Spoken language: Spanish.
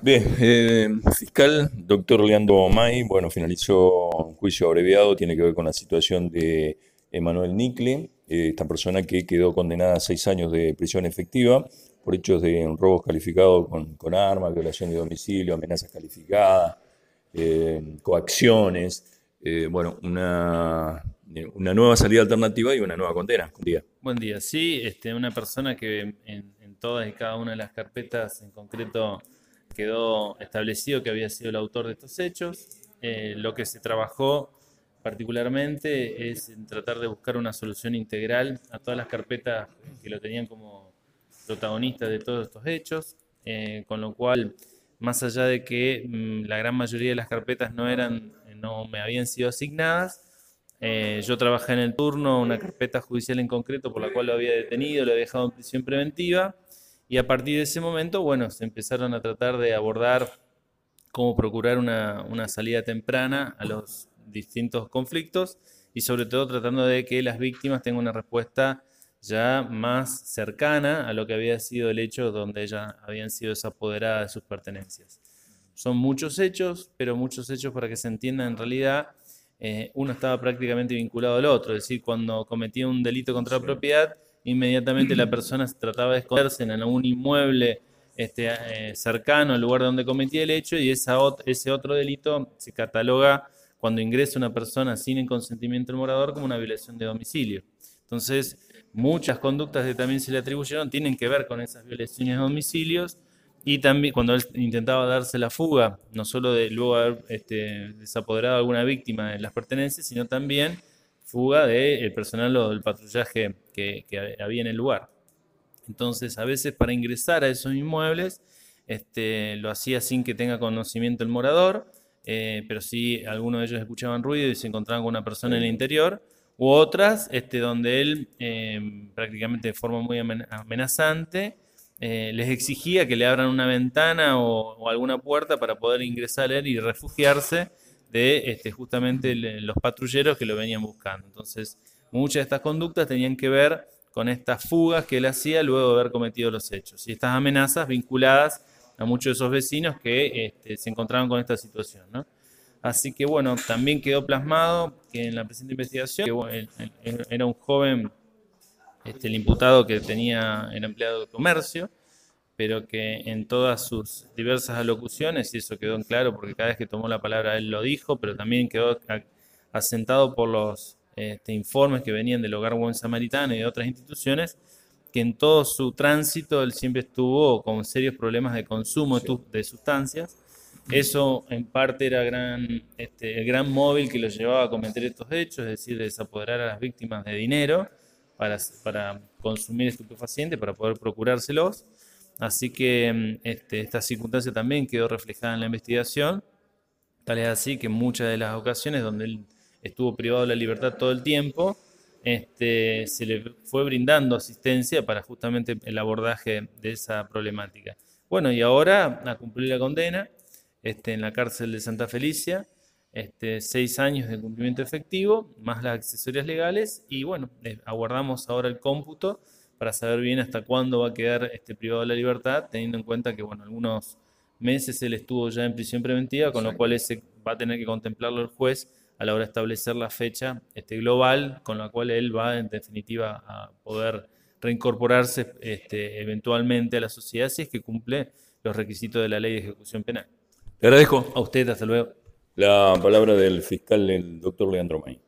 Bien, eh, fiscal, doctor Leandro May, bueno, finalizó un juicio abreviado, tiene que ver con la situación de Emanuel Nicle, eh, esta persona que quedó condenada a seis años de prisión efectiva por hechos de robos calificados con, con armas, violación de domicilio, amenazas calificadas, eh, coacciones, bueno, una, una nueva salida alternativa y una nueva condena. Buen día. Buen día, sí, este, una persona que en, en todas y cada una de las carpetas en concreto quedó establecido que había sido el autor de estos hechos. Eh, lo que se trabajó particularmente es en tratar de buscar una solución integral a todas las carpetas que lo tenían como protagonista de todos estos hechos, eh, con lo cual, más allá de que mm, la gran mayoría de las carpetas no eran, no me habían sido asignadas, eh, yo trabajé en el turno una carpeta judicial en concreto por la cual lo había detenido, lo había dejado en prisión preventiva y a partir de ese momento, bueno, se empezaron a tratar de abordar cómo procurar una, salida temprana a los distintos conflictos y sobre todo tratando de que las víctimas tengan una respuesta ya más cercana a lo que había sido el hecho donde ellas habían sido desapoderadas de sus pertenencias. Son muchos hechos, pero muchos hechos para que se entienda en realidad, eh, uno estaba prácticamente vinculado al otro, es decir, cuando cometía un delito contra la propiedad, inmediatamente la persona se trataba de esconderse en algún inmueble este, eh, cercano al lugar donde cometía el hecho y ese otro delito se cataloga cuando ingresa una persona sin el consentimiento del morador como una violación de domicilio. Entonces, muchas conductas que también se le atribuyeron tienen que ver con esas violaciones de domicilios y también cuando él intentaba darse la fuga, no solo de luego haber este, desapoderado a alguna víctima de las pertenencias, sino también fuga del personal o del patrullaje que, había en el lugar. Entonces, a veces para ingresar a esos inmuebles, este, lo hacía sin que tenga conocimiento el morador, eh, pero sí algunos de ellos escuchaban ruido y se encontraban con una persona en el interior, u otras este, donde él em, prácticamente de forma muy amenazante eh, les exigía que le abran una ventana o, o, alguna puerta para poder ingresar él y refugiarse de este, justamente los patrulleros que lo venían buscando. Entonces, muchas de estas conductas tenían que ver con estas fugas que él hacía luego de haber cometido los hechos y estas amenazas vinculadas a muchos de esos vecinos que este, se encontraban con esta situación. Así que bueno, también quedó plasmado que en la presente investigación era un joven, este, el imputado que tenía, el empleado de comercio, pero que en todas sus diversas alocuciones, y eso quedó en claro porque cada vez que tomó la palabra él lo dijo, pero también quedó asentado por los este, informes que venían del Hogar Buen Samaritano y de otras instituciones, que en todo su tránsito él siempre estuvo con serios problemas de consumo de sustancias. Eso en parte era gran, este, el gran móvil que lo llevaba a cometer estos hechos, es decir, desapoderar a las víctimas de dinero para, para consumir estupefacientes, para poder procurárselos Así que mm, este, esta circunstancia también quedó reflejada en la investigación, tal es así que en muchas de las ocasiones donde él estuvo privado de la libertad todo el tiempo, este, se le fue brindando asistencia para justamente el abordaje de esa problemática. Bueno, y ahora a cumplir la condena este, en la cárcel de Santa Felicia, este, seis años de cumplimiento efectivo, más las accesorias legales, y bueno, eh, aguardamos ahora el cómputo para saber bien hasta cuándo va a quedar este privado de la libertad, teniendo en cuenta que, bueno, algunos meses él estuvo ya en prisión preventiva, con lo cual ese va a tener que contemplarlo el juez a la hora de establecer la fecha este, global, con la cual él va en definitiva a poder reincorporarse este, eventualmente a la sociedad si es que cumple los requisitos de la ley de ejecución penal. Le agradezco. A usted, hasta luego. La palabra del fiscal, el doctor Leandro May.